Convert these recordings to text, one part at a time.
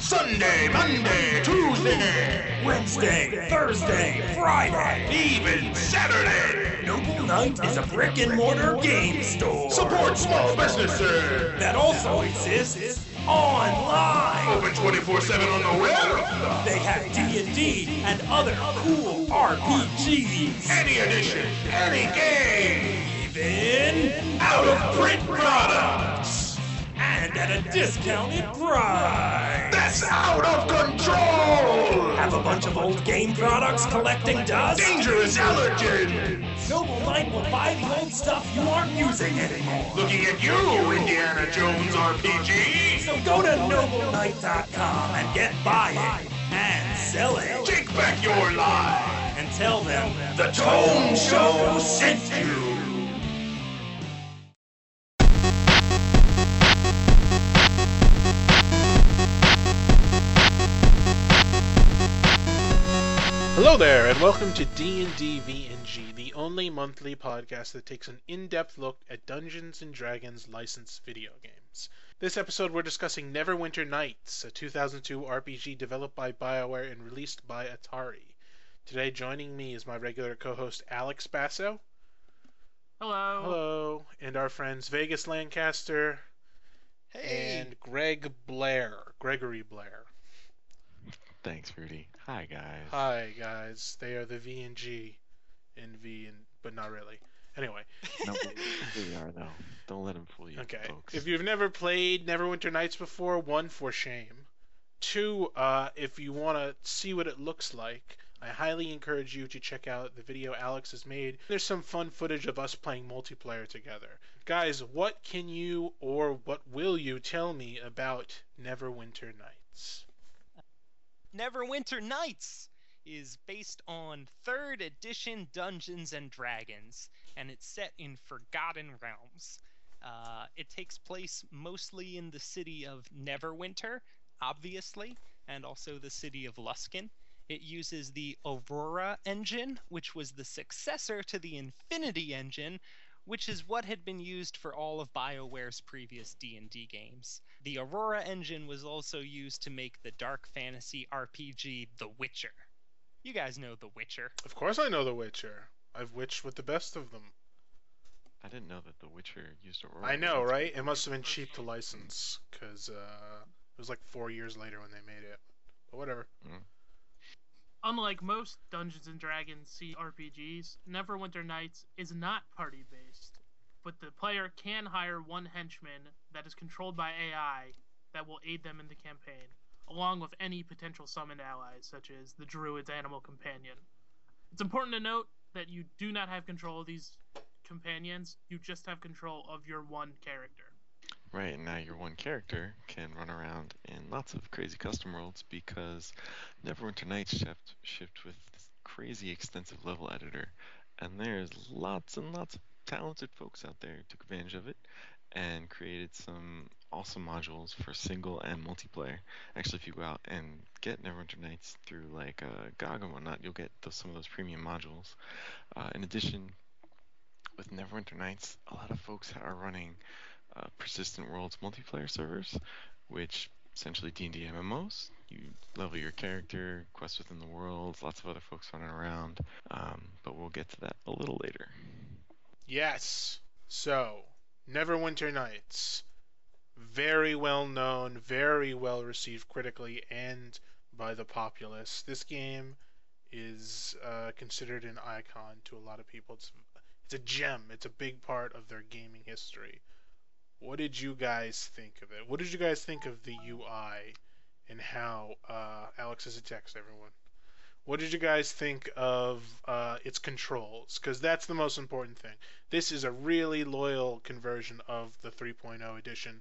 Sunday, Monday, Tuesday, Wednesday, Thursday, Friday, even Saturday. Noble Knight is a brick and mortar game store Support small businesses. that also exists online. Open 24/7 on the web. They have D&D and other cool RPGs. Any edition, any game. Even Out of print products. And at a discounted price. That's out of control. Have a bunch of old game products collecting dust? Dangerous allergens. Noble Knight will buy the old stuff you aren't using anymore. Looking at you, Indiana Jones RPG. So go to nobleknight.com and get buying and selling. Take back your lie. And tell them The Tone Show sent you. Hello there, and welcome to D&D VNG, the only monthly podcast that takes an in-depth look at Dungeons & Dragons licensed video games. This episode we're discussing Neverwinter Nights, a 2002 RPG developed by BioWare and released by Atari. Today joining me is my regular co-host Alex Basso. Hello. Hello, and our friends Vegas Lancaster Hey. and Greg Blair, Gregory Blair. Thanks, Rudy. Hi, guys. Hi guys, they are the V and G, in V and but not really. Anyway, No, we are, though. Don't let them fool you, Okay. folks. If you've never played Neverwinter Nights before, one, for shame. Two, uh, if you want to see what it looks like, I highly encourage you to check out the video Alex has made. There's some fun footage of us playing multiplayer together. Guys, what can you or what will you tell me about Neverwinter Nights? Neverwinter Nights is based on 3rd edition Dungeons and Dragons, and it's set in Forgotten Realms. Uh, it takes place mostly in the city of Neverwinter, obviously, and also the city of Luskan. It uses the Aurora engine, which was the successor to the Infinity engine, which is what had been used for all of BioWare's previous D&D games. The Aurora engine was also used to make the dark fantasy RPG The Witcher. You guys know The Witcher. Of course I know The Witcher. I've witched with the best of them. I didn't know that The Witcher used Aurora. I know, engines. right? It must have been cheap to license, because uh, it was like four years later when they made it. But whatever. Unlike most Dungeons and Dragons CRPGs, Neverwinter Nights is not party based, but the player can hire one henchman that is controlled by AI that will aid them in the campaign, along with any potential summoned allies, such as the Druid's animal companion. It's important to note that you do not have control of these companions, you just have control of your one character. Right, now your one character can run around in lots of crazy custom worlds because Neverwinter Nights shipped, shipped with this crazy extensive level editor, and there's lots and lots of talented folks out there took advantage of it and created some awesome modules for single and multiplayer. Actually, if you go out and get Neverwinter Nights through like uh, GOG and whatnot, you'll get those, some of those premium modules. Uh, in addition, with Neverwinter Nights, a lot of folks are running uh, Persistent Worlds multiplayer servers, which essentially D&D MMOs. You level your character, quests within the worlds, lots of other folks running around. Um, but we'll get to that a little later. Yes. So, Neverwinter Nights. Very well known, very well received critically and by the populace. This game is uh, considered an icon to a lot of people. It's, it's a gem, it's a big part of their gaming history. What did you guys think of it? What did you guys think of the UI and how uh, Alex is a text, everyone? What did you guys think of uh, its controls? Because that's the most important thing. This is a really loyal conversion of the 3.0 edition,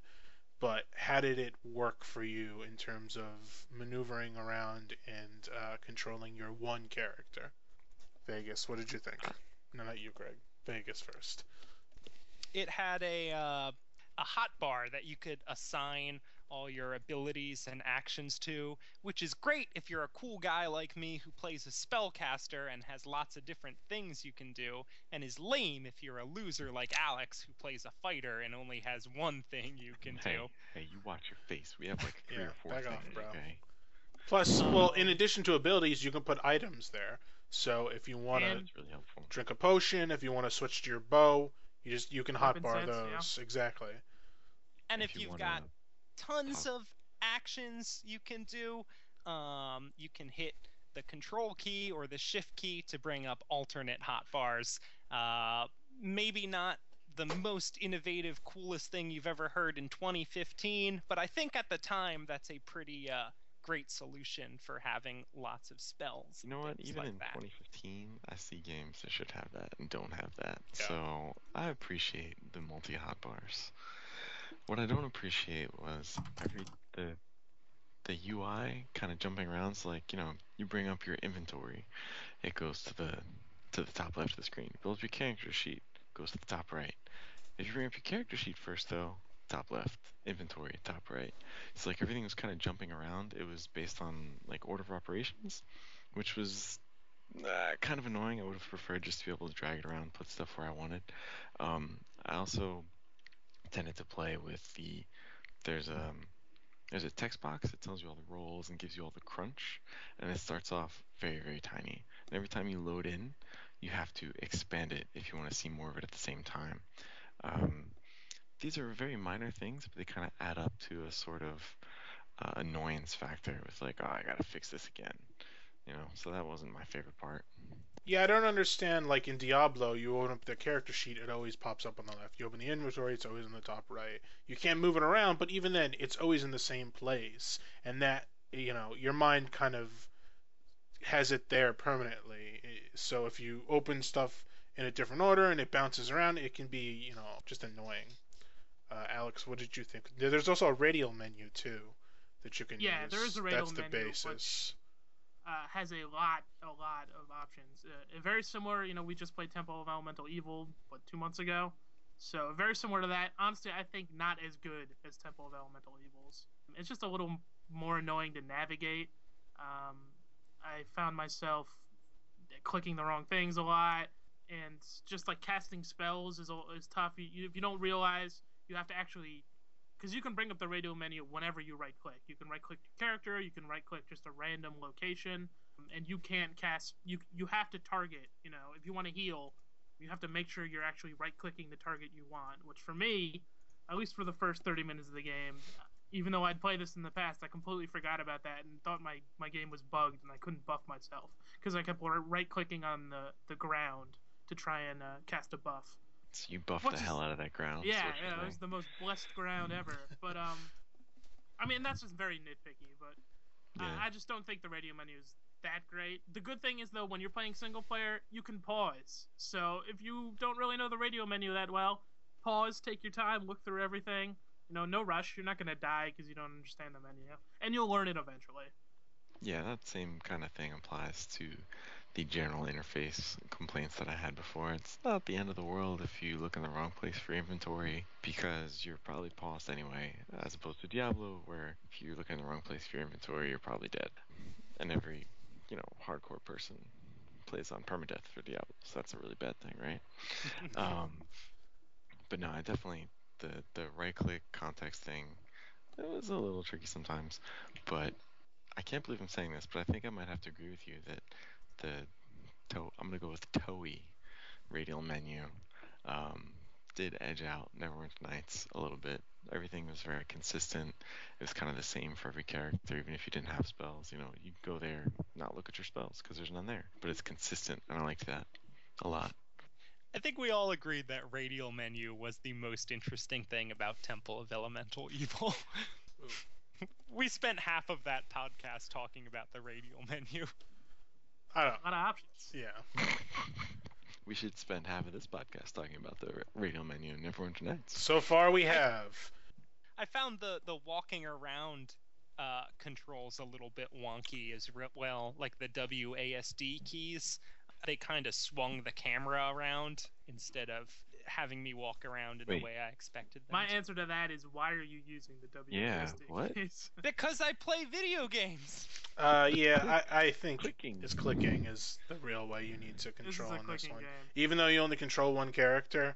but how did it work for you in terms of maneuvering around and uh, controlling your one character? Vegas, what did you think? No, not you, Greg. Vegas first. It had a uh, a hot bar that you could assign all your abilities and actions to, which is great if you're a cool guy like me who plays a spellcaster and has lots of different things you can do, and is lame if you're a loser like Alex who plays a fighter and only has one thing you can hey, do. hey, you watch your face. We have like three Yeah, or four back things, off, bro. okay? Plus, um, well, in addition to abilities, you can put items there. So if you want to really drink a potion, if you want to switch to your bow, you just you can hotbar sets, yeah. those exactly. And if, you you've wanna got tons of actions you can do. Um, you can hit the control key or the shift key to bring up alternate hotbars. Uh, maybe not the most innovative, coolest thing you've ever heard in 2015, but I think at the time that's a pretty uh, great solution for having lots of spells. You know what? Even like in that. 2015, I see games that should have that and don't have that. Yeah. So I appreciate the multi hotbars. What I don't appreciate was every the the UI kind of jumping around. So like you know, you bring up your inventory, it goes to the to the top left of the screen. Build up your character sheet, goes to the top right. If you bring up your character sheet first though, top left, inventory, top right. It's like everything was kind of jumping around. It was based on like order of operations, which was uh, kind of annoying. I would have preferred just to be able to drag it around, put stuff where I wanted. Um, I also tended to play with the there's a there's a text box that tells you all the roles and gives you all the crunch, and it starts off very very tiny. And every time you load in, you have to expand it if you want to see more of it at the same time. Um, these are very minor things, but they kind of add up to a sort of uh, annoyance factor with like, oh, I gotta fix this again, you know. So that wasn't my favorite part. Yeah, I don't understand. Like in Diablo, you open up the character sheet, it always pops up on the left. You open the inventory, it's always in the top right. You can't move it around, but even then, it's always in the same place, and that you know your mind kind of has it there permanently. So if you open stuff in a different order and it bounces around, it can be you know just annoying. Uh, Alex, what did you think? There's also a radial menu too that you can Yeah, use. Yeah, there is a radial That's the menu, but- basis. Uh, has a lot, a lot of options. Uh, very similar, you know, we just played Temple of Elemental Evil, what, two months ago? So very similar to that. Honestly, I think not as good as Temple of Elemental Evils. It's just a little more annoying to navigate. Um, I found myself clicking the wrong things a lot, and just like casting spells is is tough. You, you, if you don't realize, you have to actually because you can bring up the radial menu whenever you right click. You can right click your character, you can right click just a random location, and you can't cast. You you have to target. You know, if you want to heal, you have to make sure you're actually right clicking the target you want. Which for me, at least for the first 30 minutes of the game, even though I'd played this in the past, I completely forgot about that and thought my my game was bugged and I couldn't buff myself because I kept right clicking on the the ground to try and uh, cast a buff. So you buff What's the hell out of that ground. Yeah, yeah, it was the most blessed ground ever. But um, I mean that's just very nitpicky. But Yeah. I, I just don't think the radial menu is that great. The good thing is though, when you're playing single player, you can pause. So if you don't really know the radial menu that well, pause, take your time, look through everything. You know, no rush. You're not gonna die because you don't understand the menu, and you'll learn it eventually. Yeah, that same kind of thing applies to the general interface complaints that I had before. It's not the end of the world if you look in the wrong place for inventory because you're probably paused anyway, as opposed to Diablo, where if you look in the wrong place for your inventory, you're probably dead. And every, you know, hardcore person plays on permadeath for Diablo, so that's a really bad thing, right? um, but no, I definitely the the right click context thing. It was a little tricky sometimes, but I can't believe I'm saying this, but I think I might have to agree with you that the to- I'm gonna go with ToEE radial menu um, did edge out Neverwinter Nights a little bit. Everything was very consistent. It was kind of the same for every character, even if you didn't have spells. You know, you go there, not look at your spells because there's none there, but it's consistent, and I liked that a lot. I think we all agreed that radial menu was the most interesting thing about Temple of Elemental Evil. we spent half of that podcast talking about the radial menu. I don't. A lot of options. Yeah. We should spend half of this podcast talking about the radial menu in Neverwinter Nights. So far we have. I found the the walking around uh, controls a little bit wonky as re- well, like the WASD keys. They kind of swung the camera around instead of having me walk around in Wait. the way I expected. Them My to. answer to that is why are you using the WASD Yeah, what? Because I play video games. Uh, yeah, I, I think Clicking. it's clicking is the real way you need to control a in this one. game. Even though you only control one character,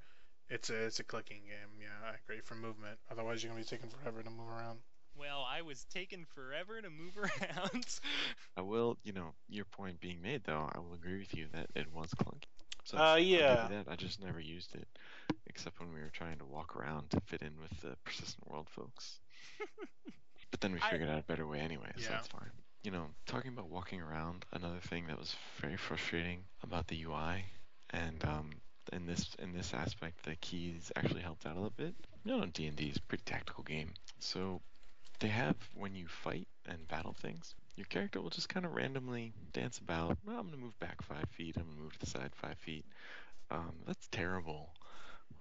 it's a it's a clicking game. Yeah, I agree for movement. Otherwise, you're gonna be taking forever to move around. Well, I was taking forever to move around. I will, you know, your point being made though, I will agree with you that it was clunky. So Uh, I'll give you yeah. that. I just never used it, except when we were trying to walk around to fit in with the persistent world folks. but then we I- figured out a better way anyway, so Yeah. that's fine. You know, talking about walking around, another thing that was very frustrating about the UI, and um, in this in this aspect, the keys actually helped out a little bit. You know, D and D is a pretty tactical game, so they have when you fight and battle things, your character will just kind of randomly dance about. Well, I'm gonna move back five feet. I'm gonna move to the side five feet. Um, that's terrible.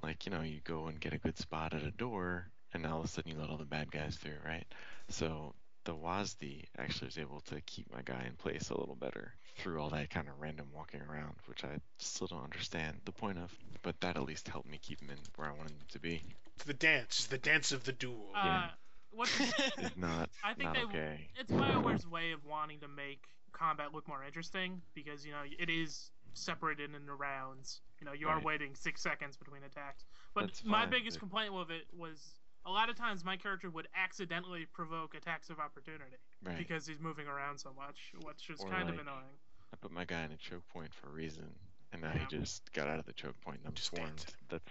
Like you know, you go and get a good spot at a door, and all of a sudden you let all the bad guys through, right? So the WASD actually was able to keep my guy in place a little better through all that kind of random walking around, which I still don't understand the point of. But that at least helped me keep him in where I wanted him to be. It's the dance, the dance of the duel. Uh, what's It's not I think not they- okay. it's BioWare's way of wanting to make combat look more interesting because you know it is separated into rounds. You know, you are waiting six seconds between attacks. But That's my fine, biggest but- complaint with it was a lot of times my character would accidentally provoke attacks of opportunity Right. because he's moving around so much, which is Or kind of annoying. I put my guy in a choke point for a reason, and now Yeah. he just got out of the choke point and I'm Just swarmed. That's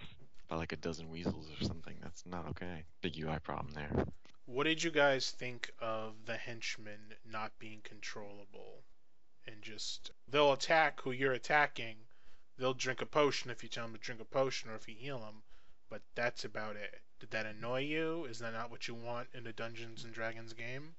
by like a dozen weasels or something. That's not okay. Big UI problem there. What did you guys think of the henchmen not being controllable? And just they'll attack who you're attacking. They'll drink a potion if you tell them to drink a potion or if you heal them, but that's about it. Did that annoy you? Is that not what you want in a Dungeons and Dragons game?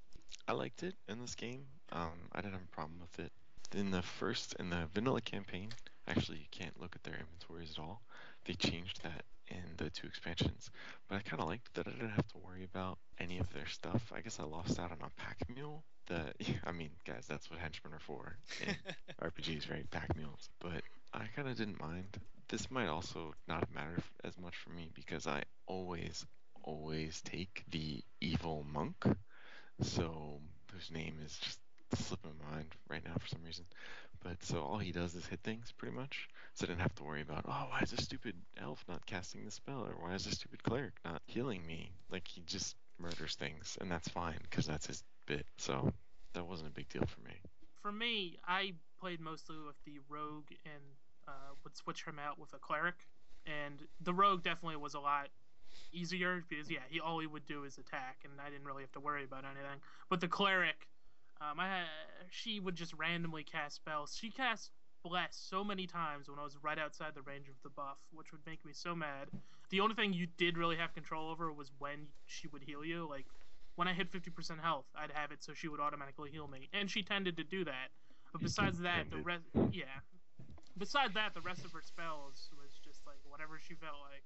I liked it in this game. Um, I didn't have a problem with it. In the first, in the vanilla campaign, actually you can't look at their inventories at all. They changed that in the two expansions, but I kind of liked that I didn't have to worry about any of their stuff. I guess I lost out on a pack mule. The, I mean, guys, that's what henchmen are for in RPGs, right? Pack mules. But I kind of didn't mind. This might also not matter as much for me because I always, always take the evil monk. So whose name is just slipping my mind right now for some reason. But so all he does is hit things pretty much. So I didn't have to worry about oh why is this stupid elf not casting the spell or why is this stupid cleric not healing me? Like he just murders things and that's fine because that's his bit. So that wasn't a big deal for me. For me, I played mostly with the rogue and uh, would switch him out with a cleric, and the rogue definitely was a lot easier because yeah, he all he would do is attack, and I didn't really have to worry about anything. But the cleric, um, I had, she would just randomly cast spells. She cast bless so many times when I was right outside the range of the buff, which would make me so mad. The only thing you did really have control over was when she would heal you, like when I hit 50% health, I'd have it so she would automatically heal me, and she tended to do that. But besides that, the rest, yeah. Besides that, the rest of her spells was just like whatever she felt like,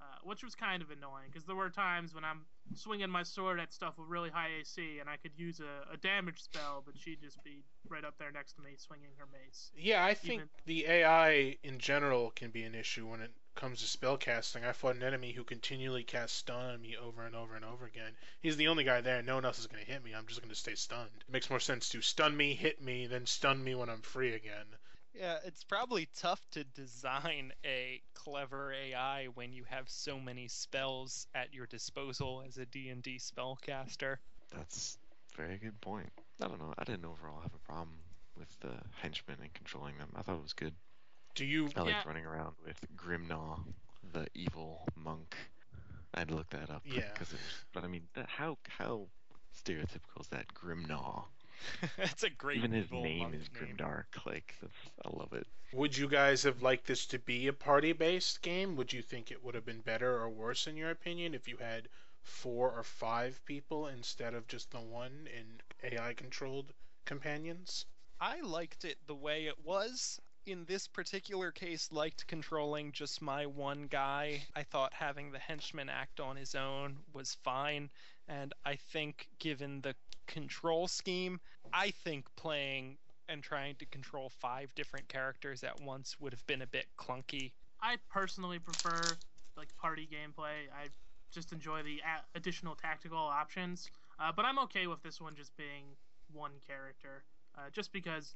uh, which was kind of annoying because there were times when I'm swinging my sword at stuff with really high AC, and I could use a, a damage spell, but she'd just be right up there next to me swinging her mace. Yeah, I think Even- the AI in general can be an issue when it comes to spell casting. I fought an enemy who continually cast stun on me over and over and over again. He's the only guy there. No one else is going to hit me. I'm just going to stay stunned. It makes more sense to stun me, hit me, than stun me when I'm free again. Yeah, it's probably tough to design a clever AI when you have so many spells at your disposal as a D&D spellcaster. That's a very good point. I don't know. I didn't overall have a problem with the henchmen and controlling them. I thought it was good. Do you? I liked Yeah. running around with Grimgnaw, the evil monk. I had to look that up. Yeah. Because it was, but I mean, that, how how stereotypical is that Grimgnaw? It's a great Even his name is name. Grimdark. Like, that's, I love it. Would you guys have liked this to be a party-based game? Would you think it would have been better or worse, in your opinion, if you had four or five people instead of just the one in AI-controlled companions? I liked it the way it was. In this particular case, liked controlling just my one guy. I thought having the henchman act on his own was fine, and I think given the control scheme, I think playing and trying to control five different characters at once would have been a bit clunky. I personally prefer like party gameplay. I just enjoy the additional tactical options. Uh, but I'm okay with this one just being one character, uh, just because,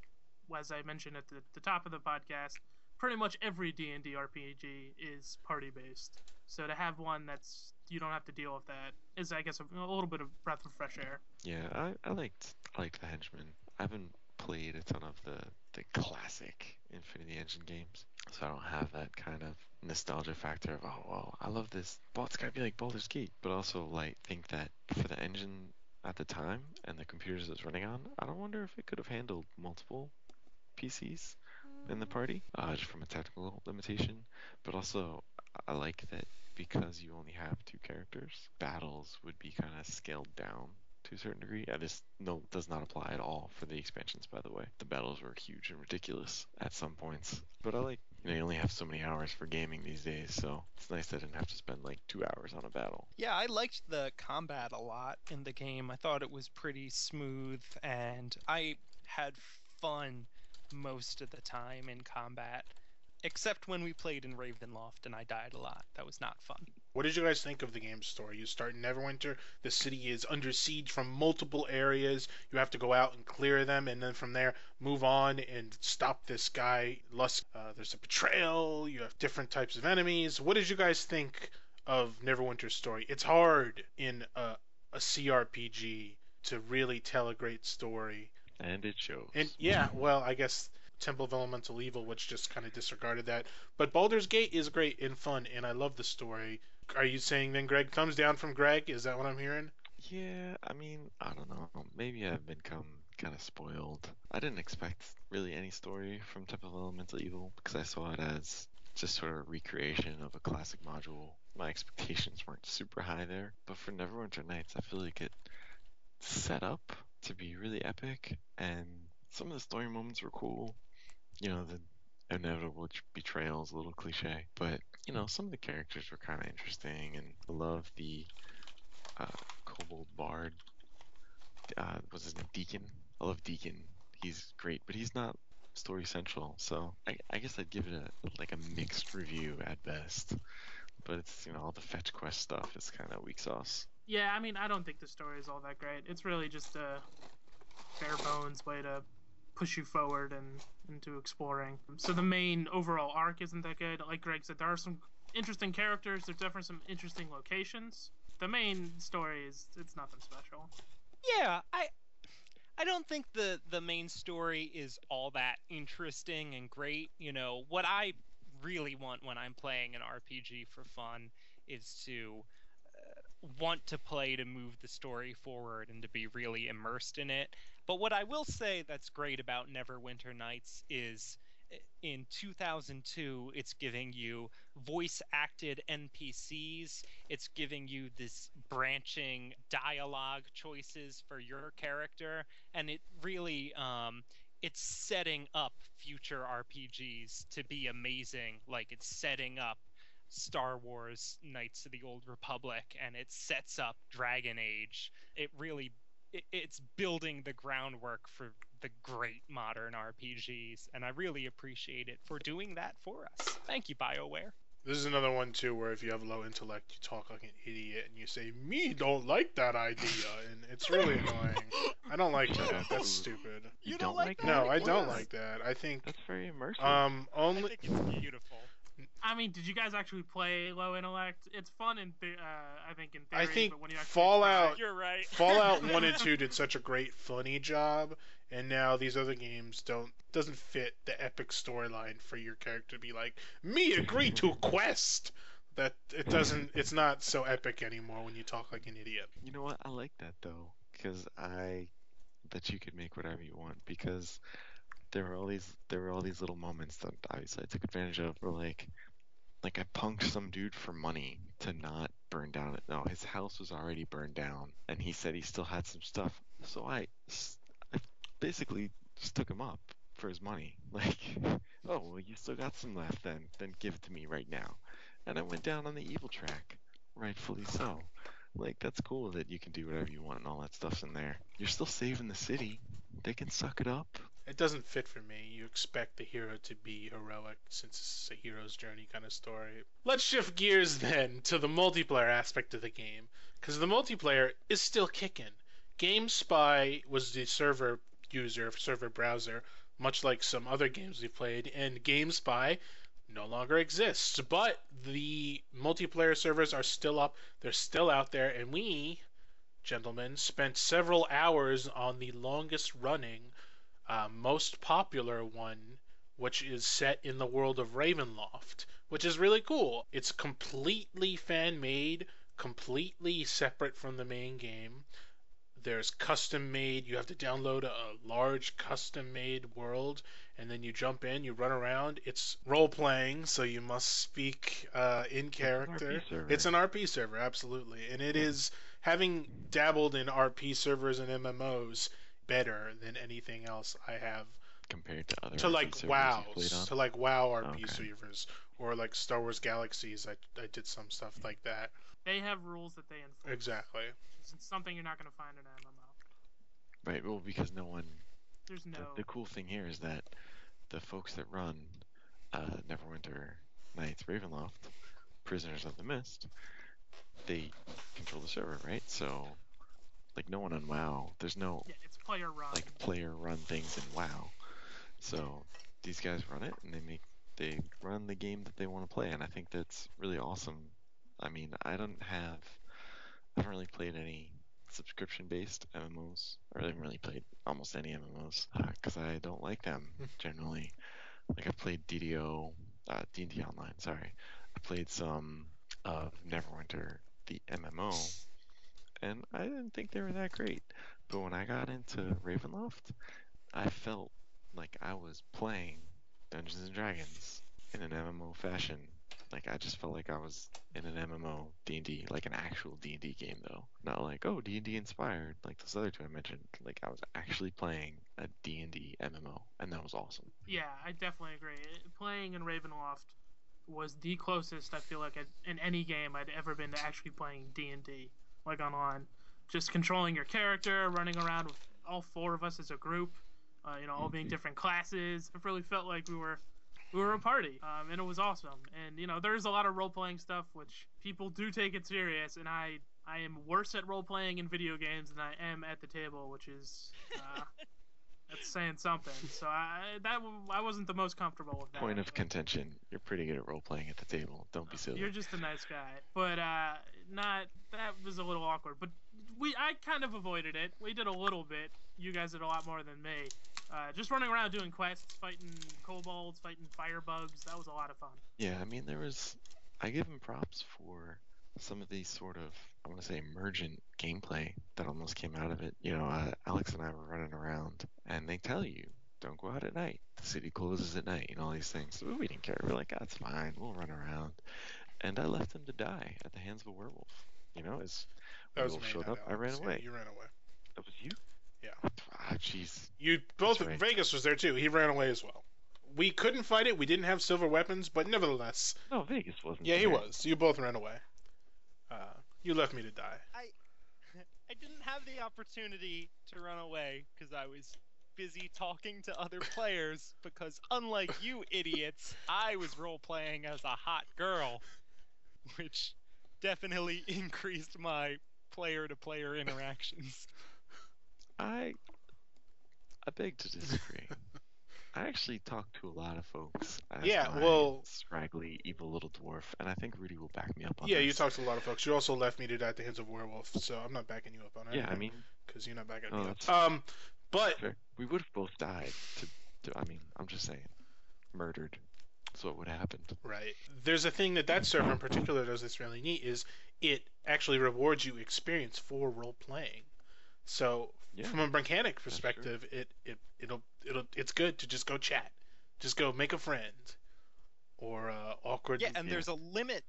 as I mentioned at the, the top of the podcast, pretty much every D&D RPG is party based. So to have one that's you don't have to deal with that is, I guess, a, a little bit of breath of fresh air. Yeah, I, I liked I liked the henchman. I haven't played a ton of the the classic Infinity Engine games, so I don't have that kind of nostalgia factor of oh well I love this. Well, it's gotta be like Baldur's Gate, but also like think that for the engine at the time and the computers it's running on, I don't wonder if it could have handled multiple PCs in the party, uh, just from a technical limitation. But also, I like that because you only have two characters, battles would be kind of scaled down to a certain degree. And this no does not apply at all for the expansions, by the way. The battles were huge and ridiculous at some points. But I like you know you only have so many hours for gaming these days, so it's nice that I didn't have to spend like two hours on a battle. Yeah, I liked the combat a lot in the game. I thought it was pretty smooth, and I had fun most of the time in combat, except when we played in Ravenloft and I died a lot. That was not fun. What did you guys think of the game's story? You start in Neverwinter. The city is under siege from multiple areas. You have to go out and clear them, and then from there move on and stop this guy. Lusk. Uh, there's a betrayal. You have different types of enemies. What did you guys think of Neverwinter's story? It's hard in a, a CRPG to really tell a great story. And it shows. And yeah, well, I guess Temple of Elemental Evil, which just kind of disregarded that. But Baldur's Gate is great and fun, and I love the story. Are you saying then, Greg? Thumbs down from Greg? Is that what I'm hearing? Yeah, I mean, I don't know. Maybe I've become kind of spoiled. I didn't expect really any story from Temple of Elemental Evil because I saw it as just sort of a recreation of a classic module. My expectations weren't super high there, but for Neverwinter Nights, I feel like it set up to be really epic, and some of the story moments were cool. You know, the inevitable betrayal is a little cliche, but you know, some of the characters were kind of interesting, and I love the uh, Kobold Bard. Uh, what's his name? Deekin. I love Deekin. He's great, but he's not story central. So I, I guess I'd give it a like a mixed review at best. But it's you know all the fetch quest stuff is kind of weak sauce. Yeah, I mean, I don't think the story is all that great. It's really just a bare bones way to push you forward and into exploring. So the main overall arc isn't that good. Like Greg said, there are some interesting characters. There's definitely some interesting locations. The main story is it's nothing special. Yeah, I I don't think the the main story is all that interesting and great. You know, what I really want when I'm playing an RPG for fun is to uh, want to play to move the story forward and to be really immersed in it. But what I will say that's great about Neverwinter Nights is uh, in 2002 it's giving you voice acted npcs it's giving you this branching dialogue choices for your character. And it really um, it's setting up future rpgs to be amazing. Like it's setting up star wars knights of the old republic and it sets up dragon age. It really it, it's building the groundwork for the great modern RPGs, and I really appreciate it for doing that for us. Thank you, BioWare. This is another one too, where if you have low intellect, you talk like an idiot, and you say, "Me don't like that idea," and it's really annoying. I don't like that. That's stupid. You don't like that? No, I don't like that. I think That's very immersive. um I only think it's beautiful. I mean, did you guys actually play Low Intellect? It's fun in, the- uh, I think in theory. I think but when you Fallout- try- You're right. Fallout One and Two did such a great funny job, and now these other games don't doesn't fit the epic storyline for your character to be like, "Me agree to a quest." That it doesn't. It's not so epic anymore when you talk like an idiot. You know what? I like that though, because I that you could make whatever you want. Because there were all these there were all these little moments that obviously I took advantage of. Where like like I punked some dude for money to not burn down it. No, his house was already burned down, and he said he still had some stuff. So I, I basically just took him up for his money. Like, oh well, you still got some left. Then then give it to me right now. And I went down on the evil track, rightfully so. Like that's cool that you can do whatever you want and all that stuff's in there. You're still saving the city. They can suck it up. It doesn't fit for me. You expect the hero to be heroic since it's a hero's journey kind of story. Let's shift gears then to the multiplayer aspect of the game, because the multiplayer is still kicking. GameSpy was the server user, server browser, much like some other games we played, and GameSpy no longer exists. But the multiplayer servers are still up, they're still out there, and we, gentlemen, spent several hours on the longest running, uh, most popular one, which is set in the world of Ravenloft, which is really cool. It's completely fan made, completely separate from the main game. There's custom made, you have to download a large custom made world and then you jump in, you run around. It's role playing, so you must speak uh, in character. Server. It's an RP server, absolutely, and it is having dabbled in RP servers and MMOs better than anything else I have compared to other to like servers WoW, you've played on? to like WoW RP Okay. servers, or like Star Wars Galaxies. I I did some stuff like that. They have rules that they enforce. Exactly. It's something you're not going to find in an MMO. Right, well, because no one. There's no. The, the cool thing here is that the folks that run uh, Neverwinter Nights Ravenloft, Prisoners of the Mist, they control the server, right? So, like, no one on WoW, there's no yeah, it's player run. like player run things in WoW. So these guys run it and they make they run the game that they want to play, and I think that's really awesome. I mean, I don't have I haven't really played any subscription based MMOs, or I haven't really played almost any MMOs because I don't like them generally. Like I played DDO, uh, D&D Online. Sorry, I played some of Neverwinter, the MMO, and I didn't think they were that great. But when I got into Ravenloft, I felt like I was playing Dungeons and Dragons in an MMO fashion. Like I just felt like I was in an MMO D&D, like an actual D&D game though. Not like, oh, D&D inspired, like those other two I mentioned. Like I was actually playing a D&D MMO, and that was awesome. Yeah, I definitely agree. Playing in Ravenloft was the closest I feel like in any game I'd ever been to actually playing D and D, like online. Just controlling your character, running around with all four of us as a group, uh, you know, all being Mhm. different classes. It really felt like we were we were a party, um, and it was awesome. And you know, there's a lot of role playing stuff which people do take it serious, and I I am worse at role playing in video games than I am at the table, which is. Uh, That's saying something. So I that w- I wasn't the most comfortable with that. Point of but- contention: You're pretty good at role playing at the table. Don't be silly. You're just a nice guy, but uh, not that was a little awkward. But we, I kind of avoided it. We did a little bit. You guys did a lot more than me. Uh, just running around doing quests, fighting kobolds, fighting firebugs. That was a lot of fun. Yeah, I mean, there was. I give him props for some of these sort of, I want to say, emergent gameplay that almost came out of it. You know, uh, Alex and I were running around, and they tell you, don't go out at night. The city closes at night, and all these things. So we didn't care. We are like, that's fine. We'll run around. And I left him to die at the hands of a werewolf. You know, as That was me, showed not up, I ran Alex. Yeah, away. you ran away. That was you? Yeah. Ah, jeez. You both. right. Vegas was there too. He ran away as well. We couldn't fight it. We didn't have silver weapons, but nevertheless, No, Vegas wasn't. yeah, he was. You both ran away. Uh, you left me to die. I, I didn't have the opportunity to run away because I was busy talking to other players because unlike you idiots, I was role playing as a hot girl, which definitely increased my player to player interactions. I I beg to disagree. I actually talked to a lot of folks. As Yeah, my well- scraggly, evil little dwarf, and I think Rudy will back me up on that. Yeah, this. you talked to a lot of folks. You also left me to die at the hands of a werewolf, so I'm not backing you up on it. Yeah, I mean, because you're not backing Oh, me up. that's- Um, but fair. we would have both died. To, to, I mean, I'm just saying, murdered. That's what would have happened. Right. There's a thing that that server in particular does that's really neat is it actually rewards you experience for role playing. So Yeah, from a mechanic perspective, it, it it'll it'll it's good to just go chat, just go make a friend, or uh, awkward. Yeah, and Yeah. there's a limit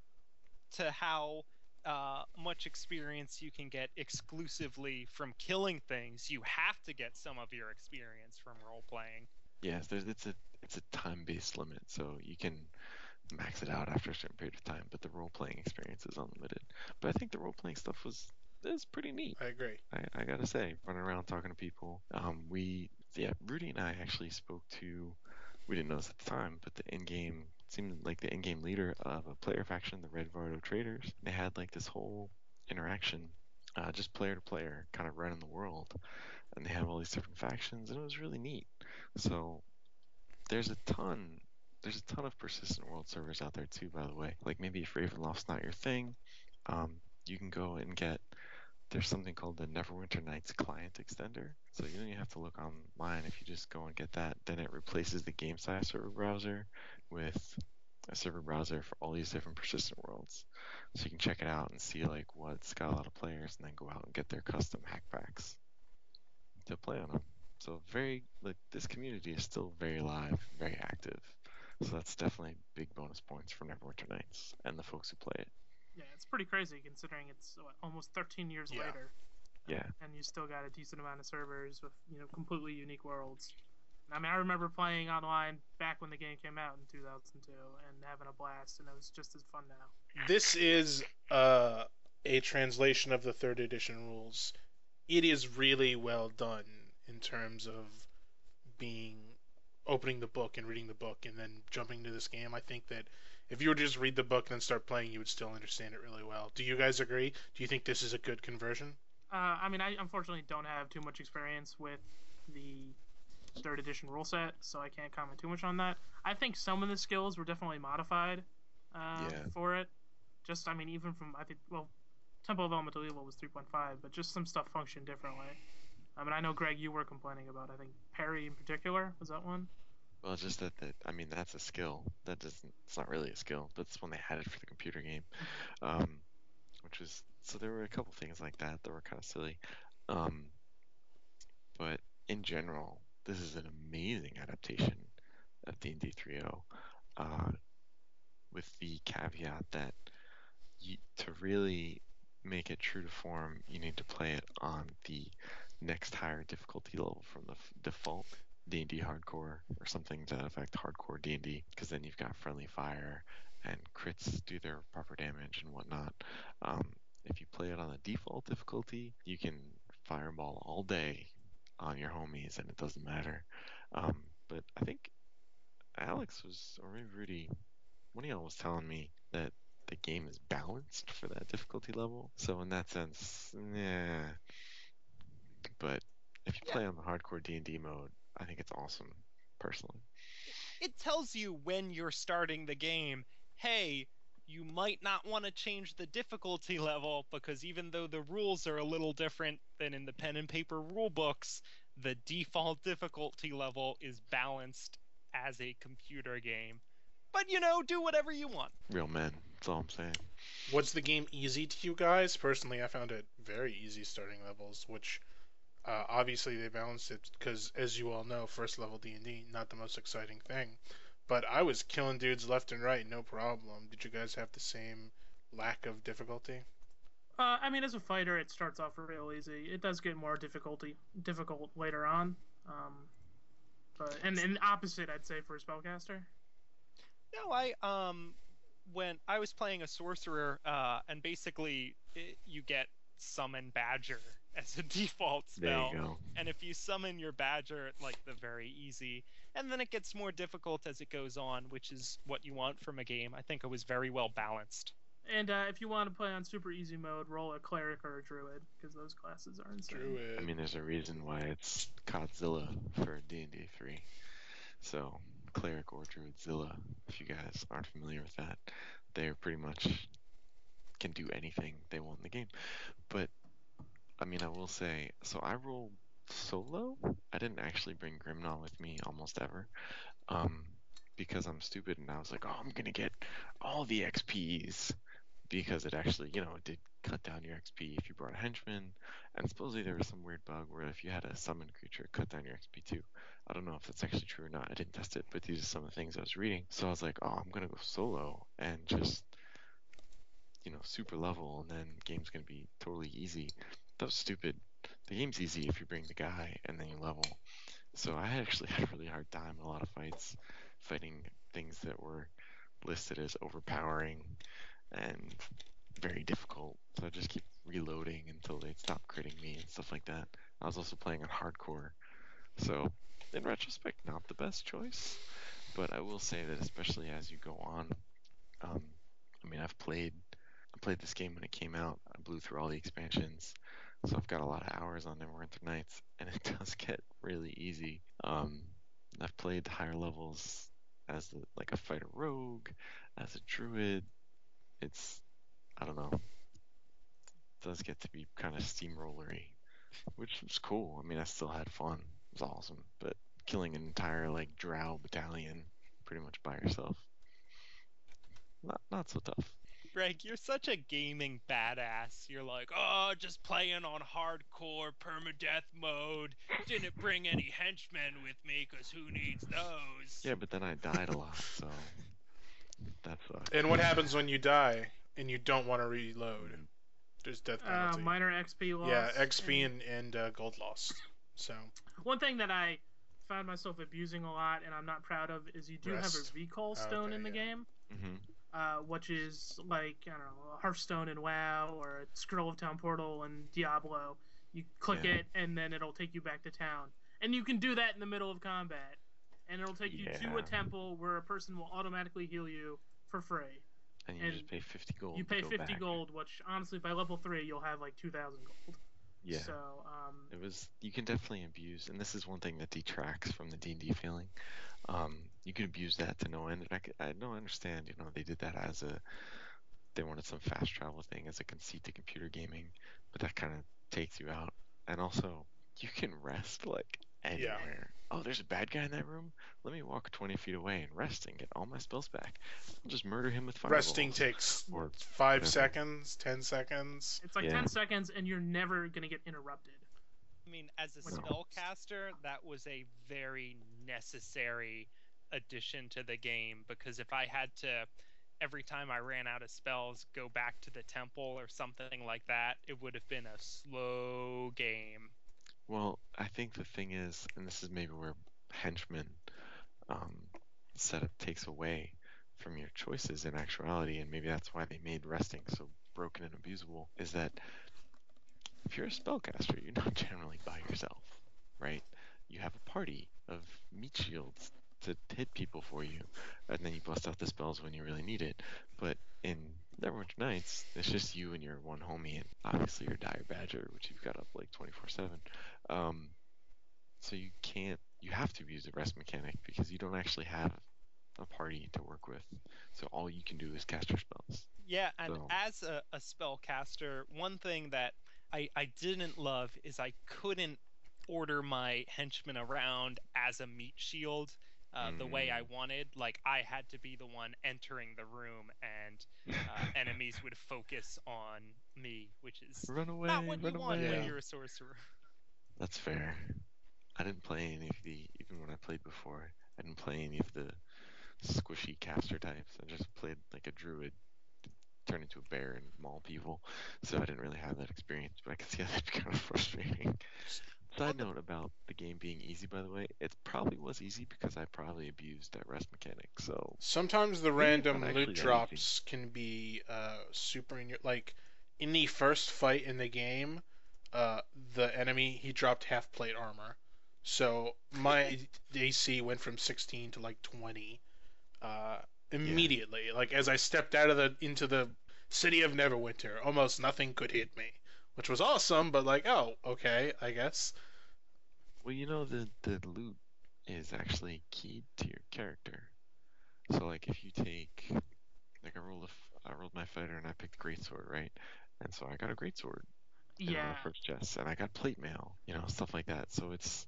to how uh, much experience you can get exclusively from killing things. You have to get some of your experience from role playing. Yes, there's it's a it's a time-based limit, so you can max it out after a certain period of time. But the role-playing experience is unlimited. But I think the role-playing stuff was is pretty neat. I agree. I, I gotta say, running around talking to people. Um, we, yeah, Rudy and I actually spoke to we didn't know this at the time, but the in-game seemed like the in-game leader of a player faction, the Red Vardo Traders. They had like this whole interaction, uh, just player to player, kind of running the world, and they have all these different factions, and it was really neat. So there's a ton. There's a ton of persistent world servers out there too, by the way. Like maybe if Ravenloft's not your thing, um, you can go and get there's something called the Neverwinter Nights client extender. So you don't even have to look online. If you just go and get that, then it replaces the GameSpy server browser with a server browser for all these different persistent worlds. So you can check it out and see like what's got a lot of players, and then go out and get their custom hack packs to play on them. So very like this community is still very live, very active. So that's definitely big bonus points for Neverwinter Nights and the folks who play it. Yeah, it's pretty crazy considering it's what, almost 13 years Yeah. later, Yeah. and you still got a decent amount of servers with you know completely unique worlds. I mean, I remember playing online back when the game came out in 2002 and having a blast, and it was just as fun now. This is uh, a translation of the third edition rules. It is really well done in terms of being opening the book and reading the book and then jumping to this game. I think that if you were to just read the book and then start playing, you would still understand it really well. Do you guys agree? Do you think this is a good conversion? Uh, I mean, I unfortunately don't have too much experience with the third edition rule set, so I can't comment too much on that. I think some of the skills were definitely modified uh, Yeah. for it. Just, I mean, even from I think, well, Temple of Elemental Evil was 3.5, but just some stuff functioned differently. I mean, I know Greg, you were complaining about. I think Parry in particular was that one. Well, just that, that I mean, that's a skill. That doesn't. It's not really a skill. That's when they had it for the computer game, um, which was so. There were a couple things like that that were kind of silly, um, but in general, this is an amazing adaptation of D&D 3.0, uh, with the caveat that you, to really make it true to form, you need to play it on the next higher difficulty level from the f- default D&D hardcore or something to that effect, hardcore D&D, because then you've got friendly fire and crits do their proper damage and whatnot. Um, if you play it on the default difficulty, you can fireball all day on your homies and it doesn't matter. Um, but I think Alex was, or maybe Rudy, one of y'all was telling me that the game is balanced for that difficulty level. So in that sense, yeah. But if you Yeah. play on the hardcore D&D mode, I think it's awesome, personally. It tells you when you're starting the game, hey, you might not want to change the difficulty level because even though the rules are a little different than in the pen and paper rule books, the default difficulty level is balanced as a computer game. But you know, do whatever you want. Real men, that's all I'm saying. Was the game easy to you guys? Personally, I found it very easy starting levels, which uh, obviously they balanced it because, as you all know, first level D and D not the most exciting thing. But I was killing dudes left and right, no problem. Did you guys have the same lack of difficulty? Uh, I mean, as a fighter, it starts off real easy. It does get more difficulty difficult later on. Um, but and, and opposite, I'd say for a spellcaster. No, I um when I was playing a sorcerer, uh, and basically it, you get summon badger as a default There spell. you go. And if you summon your badger, like the very easy, and then it gets more difficult as it goes on, which is what you want from a game. I think it was very well balanced. And uh, if you want to play on super easy mode, roll a cleric or a druid because those classes are insane. Druid. I mean, there's a reason why it's CoDzilla for D&D 3. So, Cleric or Druidzilla, if you guys aren't familiar with that, they're pretty much can do anything they want in the game. But, I mean, I will say, so I rolled solo. I didn't actually bring Grimgnaw with me almost ever. Um, because I'm stupid and I was like, oh, I'm to get all the XPs. Because it actually, you know, it did cut down your XP if you brought a henchman. And supposedly there was some weird bug where if you had a summoned creature, it cut down your XP too. I don't know if that's actually true or not. I didn't test it, but these are some of the things I was reading. So I was like, oh, I'm gonna go solo and just, you know, super level, and then game's gonna be totally easy. That was stupid. The game's easy if you bring the guy and then you level. So I actually had a really hard time in a lot of fights, fighting things that were listed as overpowering and very difficult. So I just keep reloading until they'd stop critting me and stuff like that. I was also playing on hardcore, so in retrospect, not the best choice. But I will say that especially as you go on, um, I mean, I've played I played this game when it came out. I blew through all the expansions, so I've got a lot of hours on Neverwinter Nights, and it does get really easy. Um, I've played higher levels as the, like a fighter rogue, as a druid. It's I don't know. It does get to be kind of steamrollery, which was cool. I mean, I still had fun. It was awesome, but killing an entire like drow battalion pretty much by yourself, not not so tough. Greg, you're such a gaming badass. You're like, oh, just playing on hardcore permadeath mode. Didn't bring any henchmen with me, because who needs those? Yeah, but then I died a lot, so that sucks. And what happens when you die and you don't want to reload? There's death Uh, penalty. minor XP loss. yeah, XP and- and, and uh, gold loss. So One thing that I found myself abusing a lot and I'm not proud of is you do Rest. have a recall stone Okay, in the yeah. game, hmm uh, which is like I don't know a Hearthstone in WoW or a Scroll of Town Portal in Diablo. You click Yeah. it and then it'll take you back to town, and you can do that in the middle of combat, and it'll take you to a temple where a person will automatically heal you for free. And you And just pay 50 gold. You pay go 50 back. gold, which honestly by level three you'll have like 2,000 gold. Yeah. So um, It was you can definitely abuse, and this is one thing that detracts from the D and D feeling. Um, you can abuse that to no end, and I, I don't understand. You know, they did that as a they wanted some fast travel thing as a conceit to computer gaming, but that kind of takes you out. And also, you can rest like anywhere. Oh, there's a bad guy in that room. Let me walk 20 feet away and rest and get all my spells back. I'll just murder him with fireballs. resting takes or five whatever. seconds, ten seconds. it's like Yeah. 10 seconds and you're never gonna get interrupted. I mean, as a spellcaster, that was a very necessary addition to the game because if I had to, every time I ran out of spells, go back to the temple or something like that, it would have been a slow game. Well, I think the thing is, and this is maybe where henchman um, setup takes away from your choices in actuality, and maybe that's why they made resting so broken and abusable, is that if you're a spellcaster, you're not generally by yourself, right? You have a party of meat shields to hit people for you, and then you bust out the spells when you really need it. But in Neverwinter Nights, it's just you and your one homie, and obviously your Dire Badger, which you've got up like 24/7. Um, so you can't, you have to use a rest mechanic because you don't actually have a party to work with. So all you can do is cast your spells. Yeah, and So- as a, a spellcaster, one thing that I, I didn't love is I couldn't order my henchmen around as a meat shield uh, the way I wanted. Like, I had to be the one entering the room, and uh, enemies would focus on me, which is run away, not what you run want away. when you're a sorcerer. That's fair. I didn't play any of the, even when I played before, I didn't play any of the squishy caster types. I just played like a druid, turn into a bear and maul people. So I didn't really have that experience, but I can see how that'd be kind of frustrating. Side note about the game being easy, by the way, it probably was easy because I probably abused that rest mechanic. So Sometimes the random loot drops can be uh, super in your like in the first fight in the game, uh, the enemy he dropped half plate armor, so my AC went from 16 to like 20 uh, immediately. Like as I stepped out of the into the city of Neverwinter, almost nothing could hit me, which was awesome. But like, oh, okay, I guess. Well, you know the the loot is actually keyed to your character. So like if you take like I rolled a I rolled my fighter and I picked greatsword, right? And so I got a greatsword in one of Yeah, the first chests, and I got plate mail, you know, stuff like that. So it's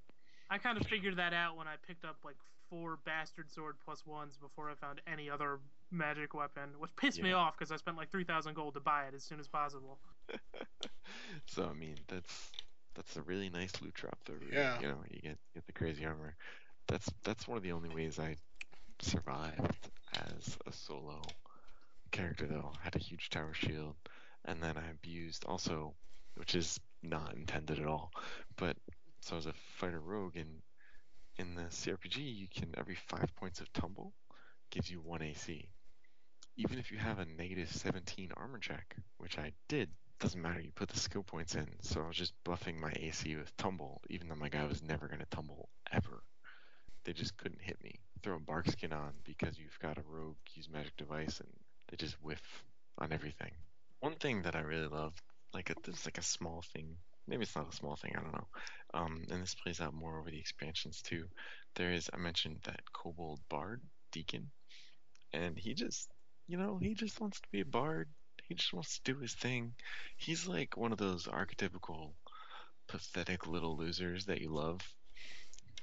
I kind of figured that out when I picked up like four bastard sword plus ones before I found any other magic weapon, which pissed me off because I spent like three thousand gold to buy it as soon as possible. so I mean that's that's a really nice loot drop though. Really. Yeah. You know, you get get the crazy armor. That's that's one of the only ways I survived as a solo character though. I had a huge tower shield, and then I abused also, which is not intended at all. But so as a fighter rogue in in the CRPG, you can every five points of tumble gives you one AC. Even if you have a negative 17 armor check, which I did, doesn't matter. You put the skill points in. So I was just buffing my AC with tumble, even though my guy was never gonna tumble ever. They just couldn't hit me throw a bark skin on because you've got a rogue use magic device and they just whiff on everything. One thing that I really love, like a, this is like a small thing. Maybe it's not a small thing. I don't know. Um, and this plays out more over the expansions too. There is I mentioned that kobold bard Deekin, and he just, you know, he just wants to be a bard. He just wants to do his thing. He's like one of those archetypical pathetic little losers that you love.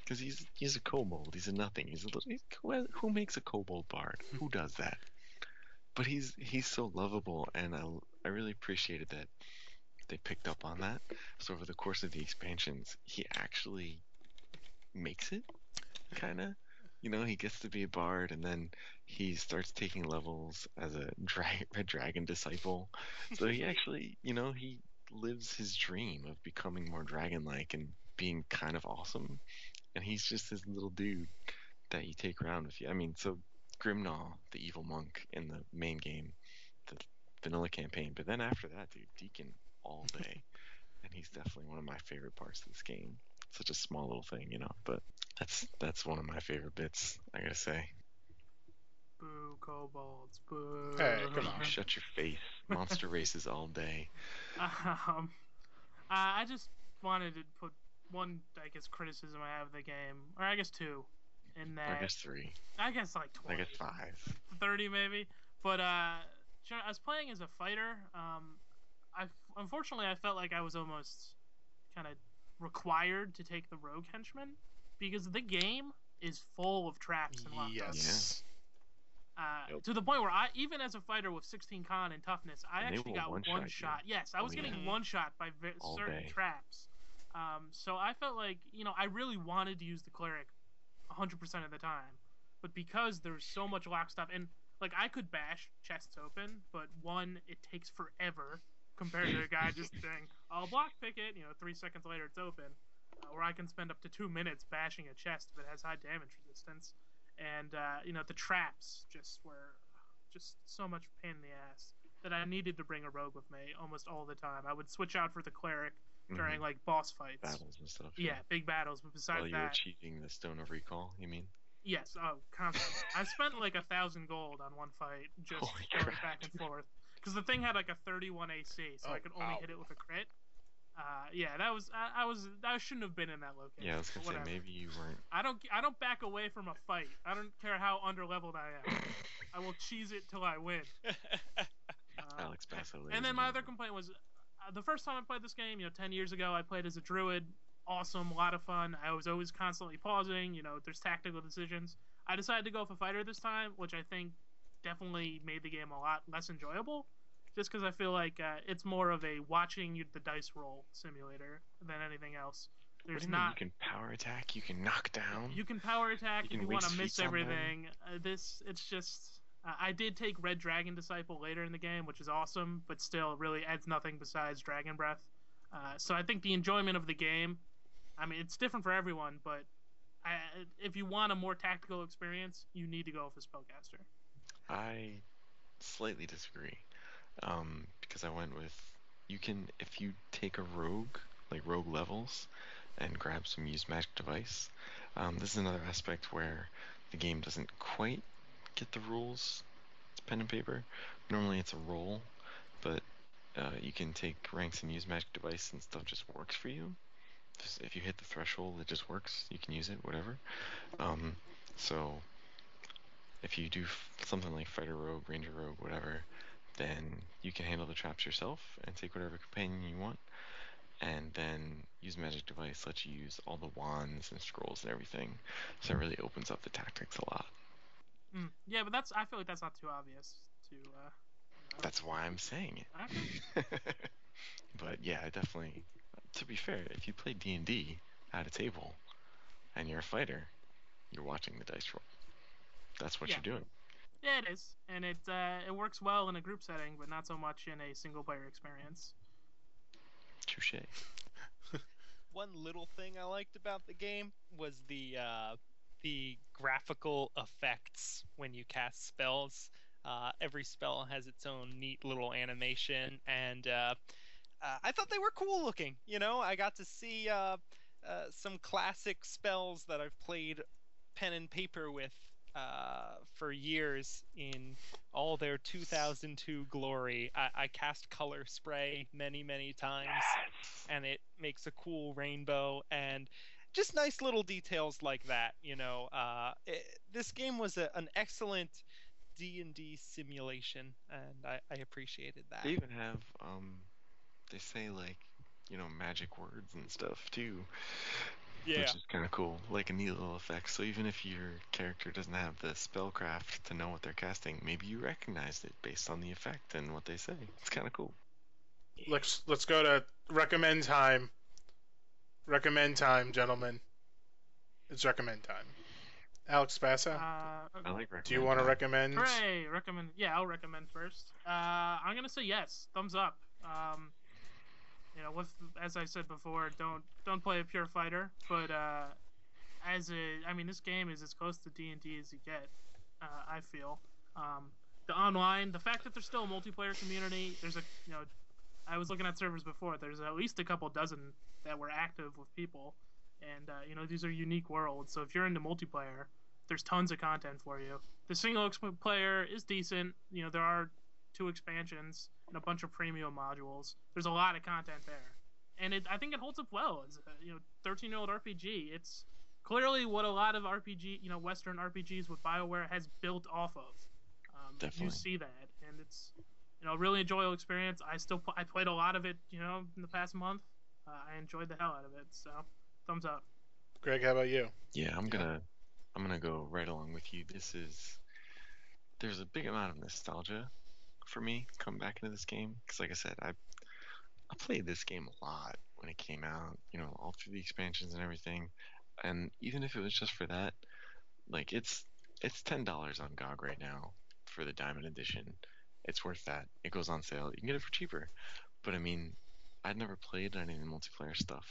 Because he's he's a kobold. He's a nothing. He's a little. He's, who, who makes a kobold bard? Who does that? But he's he's so lovable, and I I really appreciated that they picked up on that. So over the course of the expansions, he actually makes it, kind of. You know, he gets to be a bard, and then he starts taking levels as a dra- red dragon disciple. So he actually, you know, he lives his dream of becoming more dragon-like and being kind of awesome. And he's just this little dude that you take around with you. I mean, so Grimgnaw, the evil monk in the main game, the vanilla campaign. But then after that, dude, Deekin all day, and he's definitely one of my favorite parts of this game. Such a small little thing, you know, but that's that's one of my favorite bits. I gotta say. Boo, kobolds, boo. Hey, come on. Shut your face. Monster races all day. Um, I I just wanted to put one, I guess, criticism I have of the game, or I guess two, in that I guess three. I guess like 20. I guess five. 30 maybe. But uh, I was playing as a fighter. Um, I unfortunately I felt like I was almost kind of required to take the rogue henchman because the game is full of traps and lockdowns. Yes. Uh, Yep. To the point where I, even as a fighter with 16 con and toughness, I And actually got one one-shot shot. Yes, I was Oh, getting yeah. one shot by ve- certain day. traps. Um, so I felt like, you know, I really wanted to use the cleric 100% of the time. But because there's so much lock stuff, and like I could bash chests open, but one, it takes forever compared to a guy just saying, I'll block pick it, you know, three seconds later it's open. Uh, or I can spend up to two minutes bashing a chest if it has high damage resistance. And, uh, you know, the traps just were just so much pain in the ass that I needed to bring a rogue with me almost all the time. I would switch out for the cleric during Mhm. like boss fights. battles and stuff. Yeah, big battles. But besides While you're that, achieving the stone of recall, you mean? yes, oh, constantly. I spent like a thousand gold on one fight just Holy going crap. back and forth because the thing had like a 31 AC, so I Oh, could only wow. hit it with a crit. Uh, yeah, that was I, I was I shouldn't have been in that location. Yeah, I was but gonna say maybe you weren't. I don't I don't back away from a fight. I don't care how underleveled I am. I will cheese it till I win. Uh, Alex Basso. and then my other complaint was uh, the first time I played this game, you know, 10 years ago, I played as a druid. Awesome, a lot of fun. I was always constantly pausing, you know, there's tactical decisions. I decided to go for fighter this time, which I think definitely made the game a lot less enjoyable. Just because I feel like uh, it's more of a watching you, the dice roll simulator than anything else. There's do you mean? not. You can power attack. You can knock down. You can power attack You if can you want to miss feats on them. everything. Uh, this, it's just. Uh, I did take Red Dragon Disciple later in the game, which is awesome, but still really adds nothing besides Dragon Breath. Uh, so I think the enjoyment of the game, I mean, it's different for everyone, but I, if you want a more tactical experience, you need to go with a Spellcaster. I slightly disagree. Um, because I went with you can if you take a rogue like rogue levels and grab some use magic device. Um, this is another aspect where the game doesn't quite get the rules. It's pen and paper. Normally it's a roll, but uh, you can take ranks and use magic device and stuff just works for you. Just if you hit the threshold, it just works. You can use it, whatever. Um, so if you do f- something like fighter rogue, ranger rogue, whatever, then you can handle the traps yourself and take whatever companion you want. And then use magic device lets you use all the wands and scrolls and everything. So it really opens up the tactics a lot. Mm. Yeah, but that's I feel like that's not too obvious to. Uh, you know. That's why I'm saying it. but yeah, I definitely. To be fair, if you play D and D at a table, and you're a fighter, you're watching the dice roll. That's what Yeah. you're doing. Yeah, it is, and it uh, it works well in a group setting, but not so much in a single player experience. Touche. One little thing I liked about the game was the uh, the graphical effects when you cast spells. Uh, every spell has its own neat little animation, and uh, uh, I thought they were cool looking. You know, I got to see uh, uh, some classic spells that I've played pen and paper with uh, for years in all their 2002 glory. I, I cast color spray many, many times, and it makes a cool rainbow and just nice little details like that. You know, uh, it, this game was a, an excellent D and D simulation, and I, I appreciated that. They even have um, they say like, you know, magic words and stuff too. Yeah. Which is kind of cool, like a neat little effect. So even if your character doesn't have the spellcraft to know what they're casting, maybe you recognized it based on the effect and what they say. It's kind of cool. Let's let's go to recommend time. Recommend time, gentlemen. It's recommend time. Alex Basso, Uh, I like. do you want to recommend recommend? Hooray! Recommend. Yeah, I'll recommend first. Uh, I'm gonna say yes. Thumbs up. Um, you know, with as I said before, don't don't play a pure fighter, but uh, as a, I mean, this game is as close to D and D as you get. Uh, I feel. Um, the online, the fact that there's still a multiplayer community. There's a, you know, I was looking at servers before. There's at least a couple dozen that were active with people, and uh, you know, these are unique worlds. So if you're into multiplayer, there's tons of content for you. The single player is decent. You know, there are two expansions and a bunch of premium modules. There's a lot of content there, and it I think it holds up well. As a, you know, 13 year old RPG. It's clearly what a lot of RPG, you know, Western RPGs with Bioware has built off of. Um, Definitely. You see that, and it's you know a really enjoyable experience. I still pl- I played a lot of it, you know, in the past month. Uh, I enjoyed the hell out of it. So, thumbs up. Greg, how about you? Yeah, I'm gonna I'm gonna go right along with you. This is there's a big amount of nostalgia for me coming back into this game because, like I said, I I played this game a lot when it came out. You know, all through the expansions and everything. And even if it was just for that, like it's it's ten dollars on GOG right now for the Diamond Edition. It's worth that. It goes on sale. You can get it for cheaper. But I mean, I'd never played any multiplayer stuff.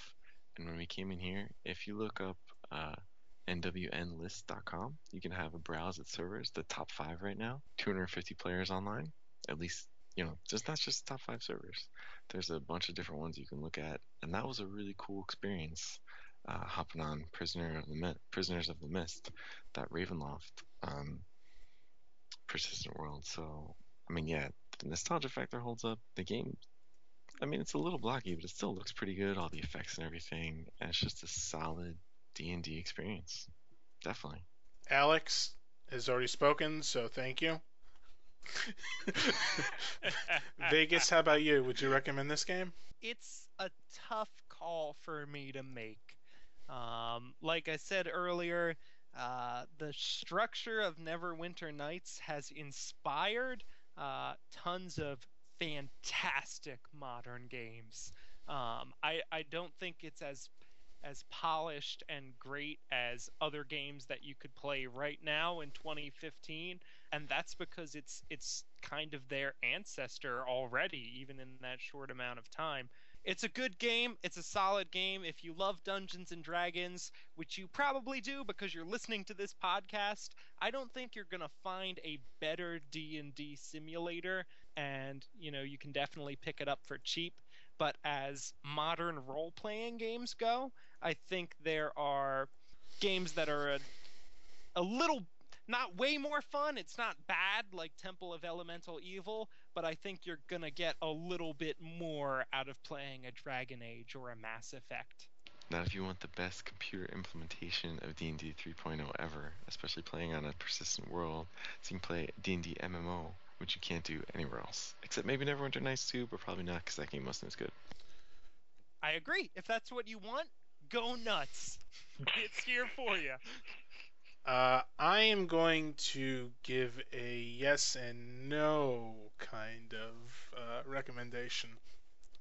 And when we came in here, if you look up uh, nwnlist.com, you can have a browse at servers, the top five right now, 250 players online. At least, you know, just not just top five servers. There's a bunch of different ones you can look at, and that was a really cool experience. Uh, hopping on Prisoner of the Prisoners of the Mist, that Ravenloft um, persistent world. So, I mean, yeah, the nostalgia factor holds up. The game, I mean, it's a little blocky, but it still looks pretty good. All the effects and everything, and it's just a solid D and D experience. Definitely. Alex has already spoken, so thank you. Vegas, how about you? Would you recommend this game? it's a tough call for me to make. Um, like I said earlier, uh, the structure of Neverwinter Nights has inspired uh, tons of fantastic modern games. Um, I, I don't think it's as as polished and great as other games that you could play right now in 2015 and that's because it's it's kind of their ancestor already even in that short amount of time. It's a good game. It's a solid game. If you love dungeons and dragons which you probably do because you're listening to this podcast i don't think you're going to find a better d&d simulator. And you know you can definitely pick it up for cheap. But as modern role-playing games go i think there are games that are a, a little not way more fun. It's not bad like Temple of Elemental Evil, but I think you're gonna get a little bit more out of playing a Dragon Age or a Mass Effect. Not if you want the best computer implementation of D&D 3.0 ever, especially playing on a persistent world, so you can play D&D MMO, which you can't do anywhere else. Except maybe Neverwinter Nights 2, but probably not because that game wasn't as good. I agree. If that's what you want, go nuts. it's here for you. Uh, I am going to give a yes and no kind of uh, recommendation.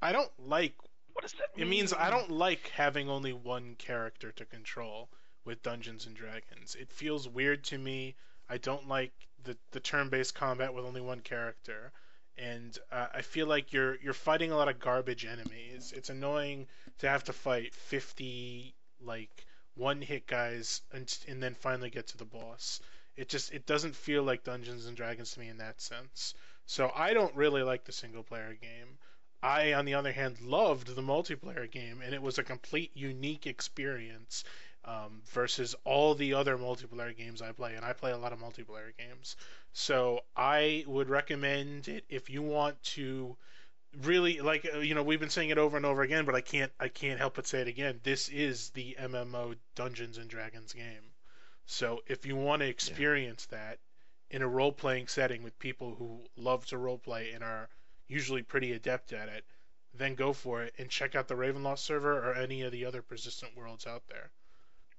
I don't like. What does that mean? It means I don't like having only one character to control with Dungeons and Dragons. It feels weird to me. I don't like the the turn-based combat with only one character, and uh, I feel like you're you're fighting a lot of garbage enemies. It's annoying to have to fight 50 like one-hit guys and and then finally get to the boss. It just it doesn't feel like Dungeons and Dragons to me in that sense. So I don't really like the single-player game. I, on the other hand, loved the multiplayer game, and it was a complete unique experience. um, versus all the other multiplayer games I play, and I play a lot of multiplayer games. So I would recommend it if you want to really like uh, you know we've been saying it over and over again, but I can't I can't help but say it again. This is the MMO Dungeons and Dragons game. So if you want to experience that in a role playing setting with people who love to role play and are usually pretty adept at it, then go for it and check out the Ravenloft server or any of the other persistent worlds out there.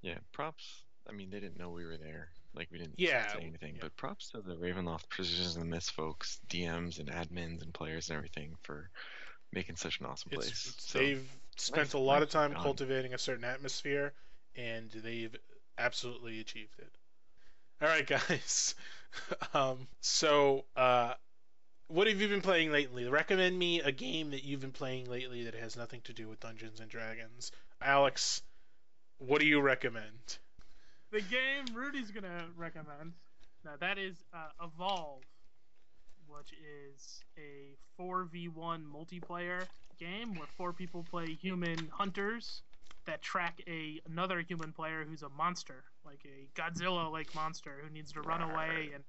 Yeah, props. I mean, they didn't know we were there. Like we didn't Yeah, say anything, yeah. but props to the Ravenloft Prisoners and the Mist folks, DMs and admins and players and everything for making such an awesome place. it's- So, they've spent nice- a lot nice of time done. cultivating a certain atmosphere, and they've absolutely achieved it. All right, guys. um, so, uh, what have you been playing lately? Recommend me a game that you've been playing lately that has nothing to do with Dungeons and Dragons. Alex, what do you recommend? The game Rudy's gonna recommend. Now that is uh, Evolve, which is a 4v1 multiplayer game where four people play human hunters that track a another human player who's a monster, like a Godzilla-like monster who needs to run away and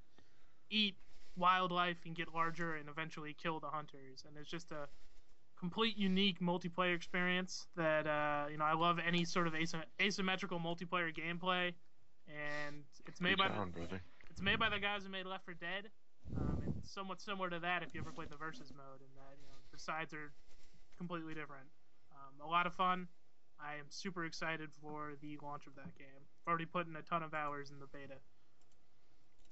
eat wildlife and get larger and eventually kill the hunters. And it's just a complete unique multiplayer experience that uh, you know I love any sort of asym- asymmetrical multiplayer gameplay, and it's made Preach by the, brother. it's made by the guys who made Left 4 Dead. Um, and it's somewhat similar to that if you ever played the versus mode, in that you know the sides are completely different. Um, a lot of fun. I am super excited for the launch of that game. I've already put in a ton of hours in the beta.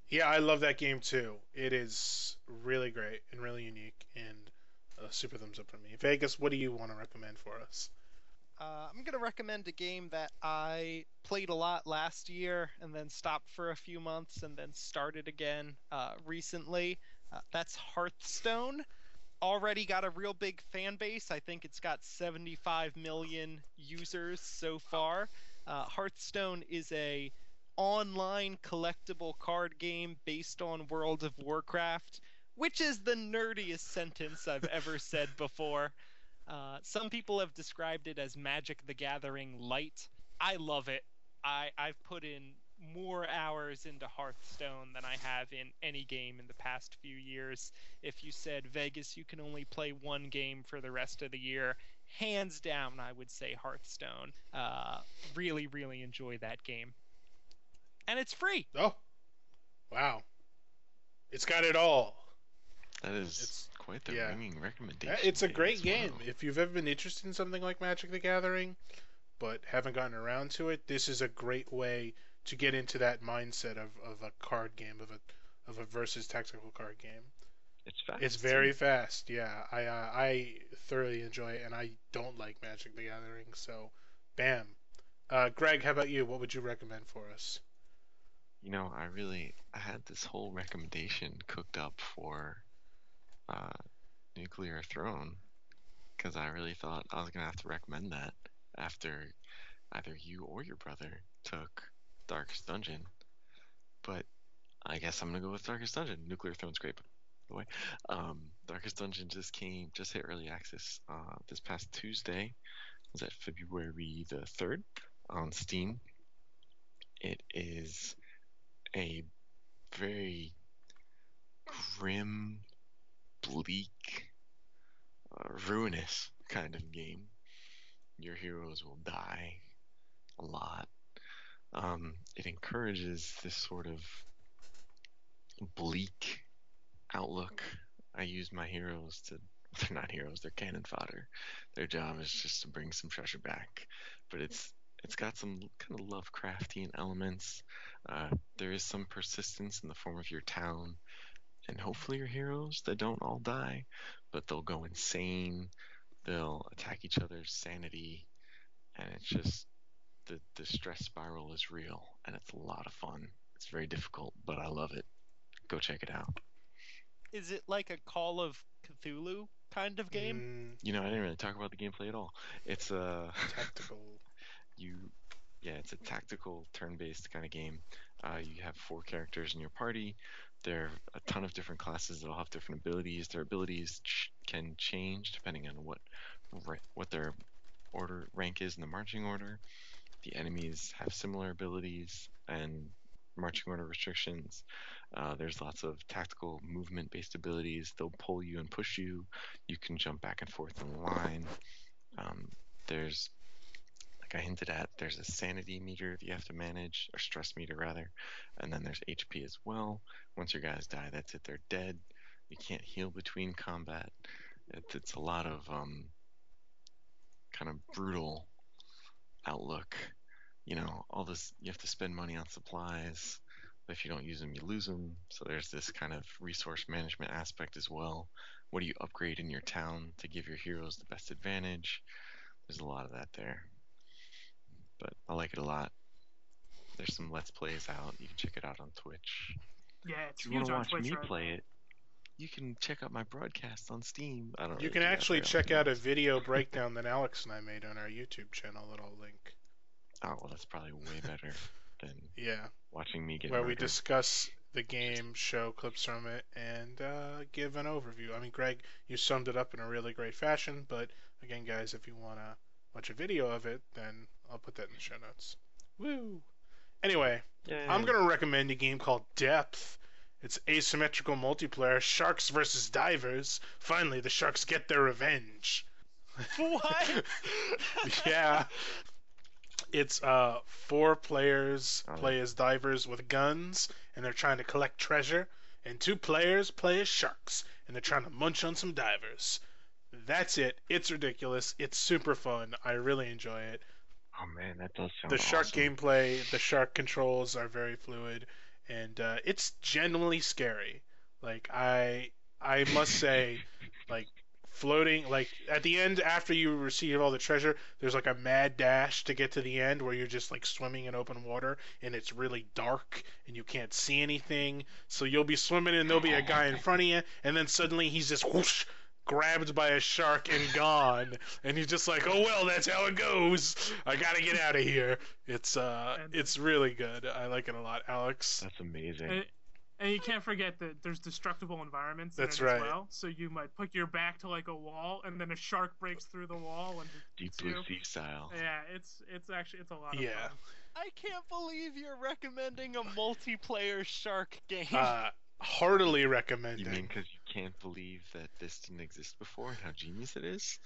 Yeah, I love that game too. It is really great and really unique, and a super thumbs up from me. Vegas, what do you want to recommend for us? Uh, I'm going to recommend a game that I played a lot last year and then stopped for a few months and then started again uh, recently. Uh, that's Hearthstone. Already got a real big fan base. I think it's got 75 million users so far. Uh, Hearthstone is a online collectible card game based on World of Warcraft, which is the nerdiest sentence I've ever said before. Uh, some people have described it as Magic the Gathering light. I love it. I, I've put in more hours into Hearthstone than I have in any game in the past few years. If you said Vegas, you can only play one game for the rest of the year, hands down, I would say Hearthstone. Uh, really, really enjoy that game. And it's free. Oh, wow! It's got it all. That is It's- quite the yeah. ringing recommendation. It's a great game. Wow. If you've ever been interested in something like Magic the Gathering, but haven't gotten around to it, this is a great way to get into that mindset of, of a card game, of a of a versus tactical card game. It's fast. It's too. very fast. Yeah, I uh, I thoroughly enjoy it, and I don't like Magic the Gathering, so bam. Uh, Greg, how about you? What would you recommend for us? You know, I really I had this whole recommendation cooked up for uh, Nuclear Throne because I really thought I was gonna have to recommend that after either you or your brother took Darkest Dungeon. But I guess I'm gonna go with Darkest Dungeon. Nuclear Throne's great, by the way. Um, Darkest Dungeon just came, just hit early access uh, this past Tuesday. Was that February the third on Steam? It is a very grim, bleak, uh, ruinous kind of game. Your heroes will die a lot. Um, it encourages this sort of bleak outlook. I use my heroes to. They're not heroes. They're cannon fodder. Their job is just to bring some treasure back. But it's it's got some kind of Lovecraftian elements. Uh, there is some persistence in the form of your town, and hopefully your heroes they don't all die, but they'll go insane. They'll attack each other's sanity, and it's just the the stress spiral is real, and it's a lot of fun. It's very difficult, but I love it. Go check it out. Is it like a Call of Cthulhu kind of game? Mm, You know, I didn't really talk about the gameplay at all. It's a tactical. you yeah it's a tactical turn-based kind of game uh, you have four characters in your party there are a ton of different classes that'll have different abilities their abilities ch- can change depending on what what their order rank is in the marching order the enemies have similar abilities and marching order restrictions. Uh, there's lots of tactical movement based abilities. They'll pull you and push you. You can jump back and forth in line. Um, there's, like I hinted at, there's a sanity meter that you have to manage, or stress meter rather. And then there's HP as well. Once your guys die, that's it. They're dead. You can't heal between combat. It, it's a lot of um, kind of brutal outlook. You know, all this, you have to spend money on supplies. If you don't use them, you lose them. So there's this kind of resource management aspect as well. What do you upgrade in your town to give your heroes the best advantage? There's a lot of that there. But I like it a lot. There's some Let's Plays out. You can check it out on Twitch. Yeah, it's If you want to watch Twitch me right play it, you can check out my broadcast on Steam. I don't. Know. You really can do actually check out a video breakdown that Alex and I made on our YouTube channel that I'll link. Oh well, that's probably way better than Yeah, watching me get where we discuss the game, show clips from it, and uh, give an overview. I mean, Greg, you summed it up in a really great fashion, but again, guys, if you want to watch a video of it, then I'll put that in the show notes. Woo! Anyway, I'm gonna recommend a game called Depth. It's asymmetrical multiplayer, sharks versus divers. Finally, the sharks get their revenge. What? yeah. It's uh four players Oh. play as divers with guns and they're trying to collect treasure, and two players play as sharks and they're trying to munch on some divers. That's it. It's ridiculous. It's super fun. I really enjoy it. Oh man, that does sound The shark awesome. gameplay, the shark controls are very fluid, and uh, it's genuinely scary. Like I, I must say, like floating, like at the end after you receive all the treasure, there's like a mad dash to get to the end where you're just like swimming in open water and it's really dark and you can't see anything. So you'll be swimming and there'll be a guy in front of you, and then suddenly he's just whoosh. Grabbed by a shark and gone, and he's just like, "Oh well, that's how it goes. I gotta get out of here." It's uh, And- it's really good. I like it a lot, Alex. That's amazing. And, and you can't forget that there's destructible environments in That's it right. as well. So you might put your back to like a wall, and then a shark breaks through the wall, and Deep two. blue sea style. yeah, it's it's actually it's a lot of Yeah. fun. I can't believe you're recommending a multiplayer shark game. Uh, heartily recommend. You mean because you can't believe that this didn't exist before and how genius it is,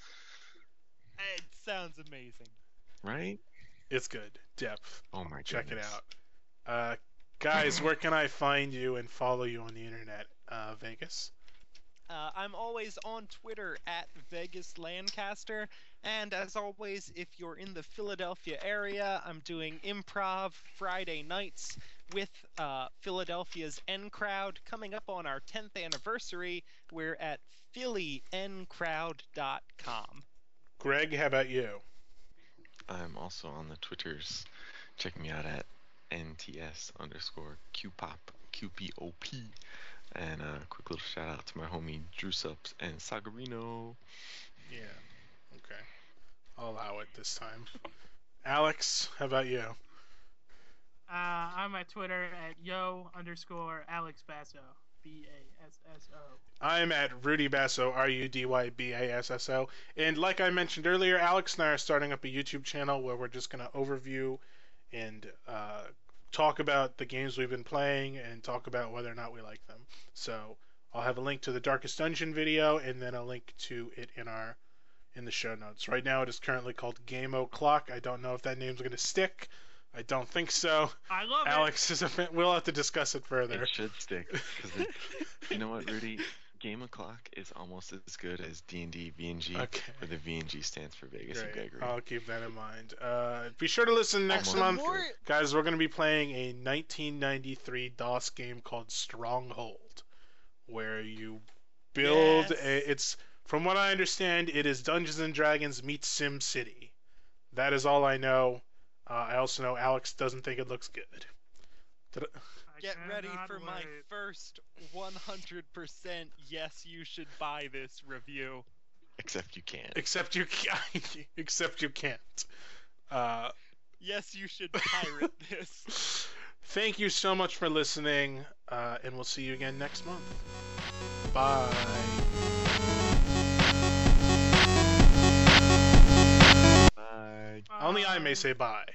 it sounds amazing. right? It's good. Depth. Oh my god. Check it out. Uh, guys, where can I find you and follow you on the internet? Uh, Vegas. Uh, I'm always on Twitter at Vegas Lancaster, and as always, if you're in the Philadelphia area, I'm doing improv Friday nights with uh, Philadelphia's N Crowd. Coming up on our 10th anniversary, we're at phillynCrowd.com. Greg, how about you? I'm also on the Twitters. Check me out at NTS underscore QPOP, QPOP. And a quick little shout out to my homie Drew Sups and Sagarino. Yeah. Okay. I'll allow it this time. Alex, how about you? Uh, I'm at Twitter at yo underscore Alex Basso. B A S S O. I'm at Rudy Basso, R U D Y B A S S O. And like I mentioned earlier, Alex and I are starting up a YouTube channel where we're just going to overview and uh, talk about the games we've been playing and talk about whether or not we like them. So I'll have a link to the Darkest Dungeon video and then a link to it in our in the show notes. Right now it is currently called Game O'Clock. I don't know if that name's going to stick. I don't think so. I love Alex is a fan. We'll have to discuss it further. It should stick. 'cause it, you know what, Rudy? Game o'clock is almost as good as D&D VNG, Okay. where the VNG stands for Vegas and Gregory. I'll keep that in mind. Uh, be sure to listen next Almost. month, More- guys. We're going to be playing a 1993 DOS game called Stronghold, where you build. Yes. A, it's from what I understand, it is Dungeons and Dragons meets Sim City. That is all I know. Uh, I also know Alex doesn't think it looks good. Did I- I Get ready cannot for my first 100% yes, you should buy this review. Except you can't. except you, ca- except you can't. Uh, Yes, you should pirate this. Thank you so much for listening, uh, and we'll see you again next month. Bye. Bye. Only I may say bye.